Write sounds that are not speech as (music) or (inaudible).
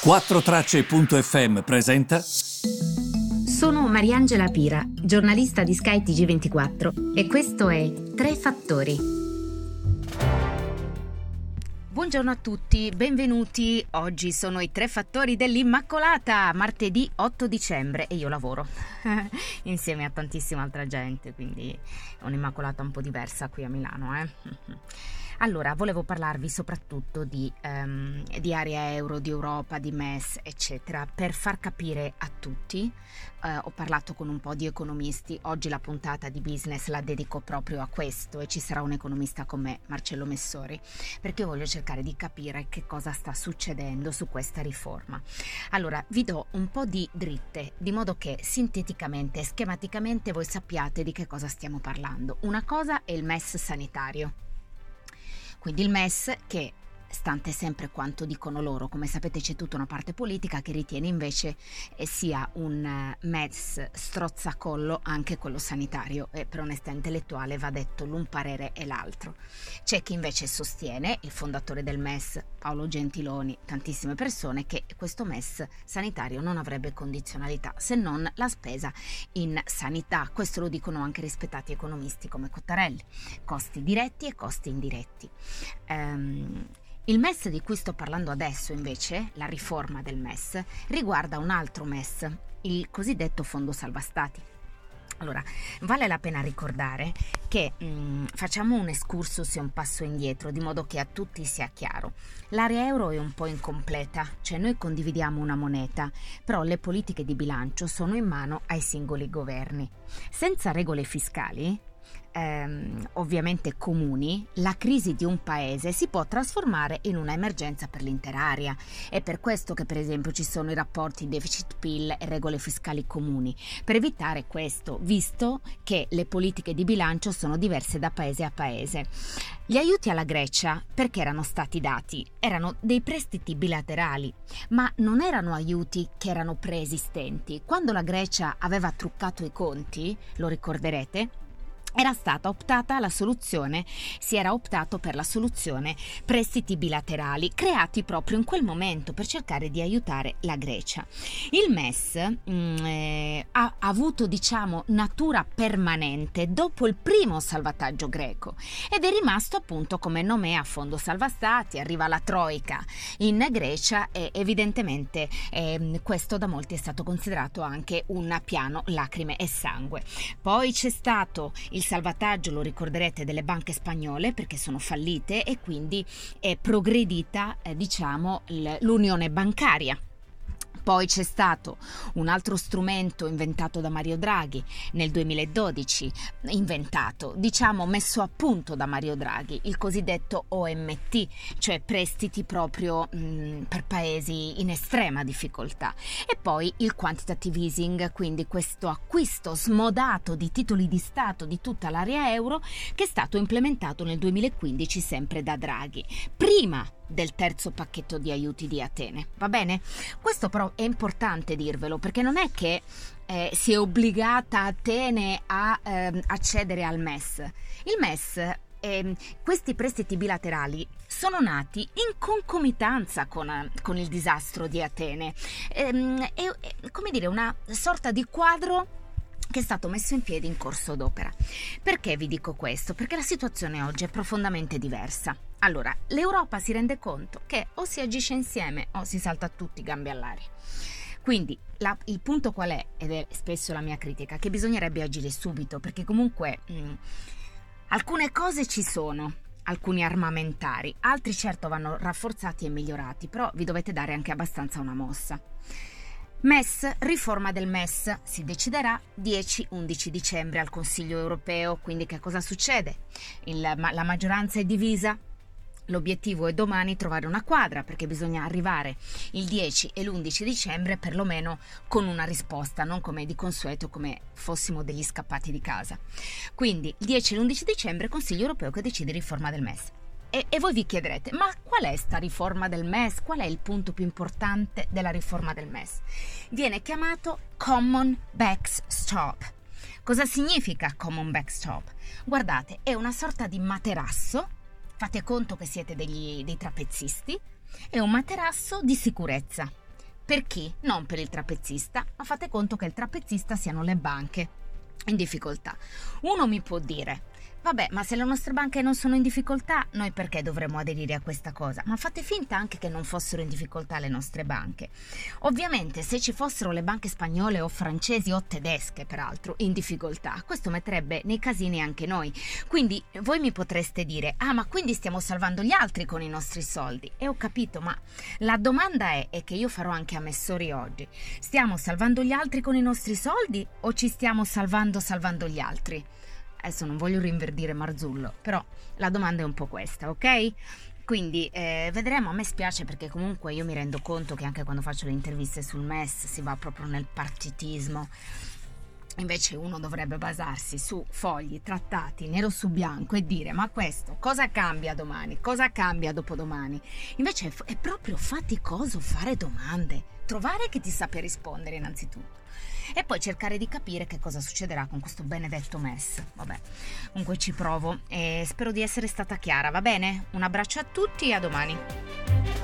4Tracce.fm presenta. Sono Mariangela Pira, giornalista di Sky TG24 e questo è Tre Fattori. Buongiorno a tutti, benvenuti. Oggi sono i tre fattori dell'Immacolata, martedì 8 dicembre e io lavoro (laughs) insieme a tantissima altra gente, quindi è un'Immacolata un po' diversa qui a Milano. Eh? Allora, volevo parlarvi soprattutto di, um, di, area euro, di Europa, di MES, eccetera, per far capire a tutti. Uh, ho parlato con un po' di economisti, oggi la puntata di business la dedico proprio a questo e ci sarà un economista con me, Marcello Messori, perché voglio cercare di capire che cosa sta succedendo su questa riforma. Allora, vi do un po' di dritte, di modo che sinteticamente e schematicamente voi sappiate di che cosa stiamo parlando. Una cosa è il MES sanitario quindi il MES che stante sempre quanto dicono loro. Come sapete c'è tutta una parte politica che ritiene invece eh, sia un eh, MES strozzacollo anche quello sanitario e per onestà intellettuale va detto l'un parere e l'altro. C'è chi invece sostiene, il fondatore del MES Paolo Gentiloni, tantissime persone, che questo MES sanitario non avrebbe condizionalità se non la spesa in sanità. Questo lo dicono anche rispettati economisti come Cottarelli. Costi diretti e costi indiretti. Um, il MES di cui sto parlando adesso, invece, la riforma del MES, riguarda un altro MES, il cosiddetto Fondo Salva Stati. Allora, vale la pena ricordare che mh, mm, facciamo un excursus e un passo indietro, di modo che a tutti sia chiaro. L'area euro è un po' incompleta, cioè noi condividiamo una moneta, però le politiche di bilancio sono in mano ai singoli governi. Senza regole fiscali, ehm, ovviamente comuni, la crisi di un paese si può trasformare in una emergenza per l'intera area. È per questo che per esempio ci sono i rapporti deficit-PIL e regole fiscali comuni, per evitare questo, visto che le politiche di bilancio sono diverse da paese a paese. Gli aiuti alla Grecia, perché erano stati dati? Erano dei prestiti bilaterali, ma non erano aiuti che erano preesistenti. Quando la Grecia aveva truccato i conti, lo ricorderete, era stata optata la soluzione, si era optato per la soluzione prestiti bilaterali creati proprio in quel momento per cercare di aiutare la Grecia. Il MES mh, mm, eh, ha avuto diciamo natura permanente dopo il primo salvataggio greco ed è rimasto appunto come nome a fondo salva stati, arriva la Troica in Grecia e evidentemente eh, questo da molti è stato considerato anche un piano lacrime e sangue. Poi c'è stato il salvataggio, lo ricorderete, delle banche spagnole perché sono fallite e quindi è progredita, eh, diciamo, l'unione bancaria. Poi c'è stato un altro strumento inventato da Mario Draghi nel 2012, inventato, diciamo messo a punto da Mario Draghi, il cosiddetto OMT, cioè prestiti proprio mh, per paesi in estrema difficoltà. E poi il quantitative easing, quindi questo acquisto smodato di titoli di Stato di tutta l'area euro che è stato implementato nel 2015 sempre da Draghi. Prima del terzo pacchetto di aiuti di Atene. Va bene? Questo però è importante dirvelo perché non è che eh, si è obbligata Atene a eh, accedere al MES. Il MES eh, questi prestiti bilaterali sono nati in concomitanza con, con il disastro di Atene. Ehm, è, è come dire una sorta di quadro che è stato messo in piedi in corso d'opera. Perché vi dico questo? Perché la situazione oggi è profondamente diversa. Allora, l'Europa si rende conto che o si agisce insieme o si salta tutti gambe all'aria. Quindi la, il punto qual è, ed è spesso la mia critica, che bisognerebbe agire subito, perché comunque mh, mm, alcune cose ci sono, alcuni armamentari, altri certo vanno rafforzati e migliorati, però vi dovete dare anche abbastanza una mossa. MES, riforma del MES, si deciderà 10-11 dicembre al Consiglio europeo, quindi che cosa succede? Il, la maggioranza è divisa, L'obiettivo è domani trovare una quadra perché bisogna arrivare il 10 e l'11 dicembre perlomeno con una risposta, non come di consueto come fossimo degli scappati di casa. Quindi il 10 e l'11 dicembre Consiglio europeo che decide riforma del MES. E, e, voi vi chiederete, ma qual è sta riforma del MES? Qual è il punto più importante della riforma del MES? Viene chiamato Common Backstop. Cosa significa Common Backstop? Guardate, è una sorta di materasso, fate conto che siete degli, dei trapezzisti, è un materasso di sicurezza. Per chi? Non per il trapezzista, ma fate conto che il trapezzista siano le banche in difficoltà. Uno mi può dire, Vabbè, ma se le nostre banche non sono in difficoltà, noi perché dovremmo aderire a questa cosa? Ma fate finta anche che non fossero in difficoltà le nostre banche. Ovviamente, se ci fossero le banche spagnole o francesi o tedesche, peraltro, in difficoltà, questo metterebbe nei casini anche noi. Quindi voi mi potreste dire, ah, ma quindi stiamo salvando gli altri con i nostri soldi? E ho capito, ma la domanda è, e che io farò anche a Messori oggi, stiamo salvando gli altri con i nostri soldi o ci stiamo salvando salvando gli altri? Adesso non voglio rinverdire Marzullo, però la domanda è un po' questa, ok? Quindi eh, vedremo, a me spiace perché comunque io mi rendo conto che anche quando faccio le interviste sul MES si va proprio nel partitismo. Invece uno dovrebbe basarsi su fogli, trattati, nero su bianco e dire ma questo cosa cambia domani, cosa cambia dopodomani. Invece è proprio faticoso fare domande, trovare chi ti sappia rispondere innanzitutto e poi cercare di capire che cosa succederà con questo benedetto MES. Vabbè, comunque ci provo e spero di essere stata chiara, va bene? Un abbraccio a tutti e a domani.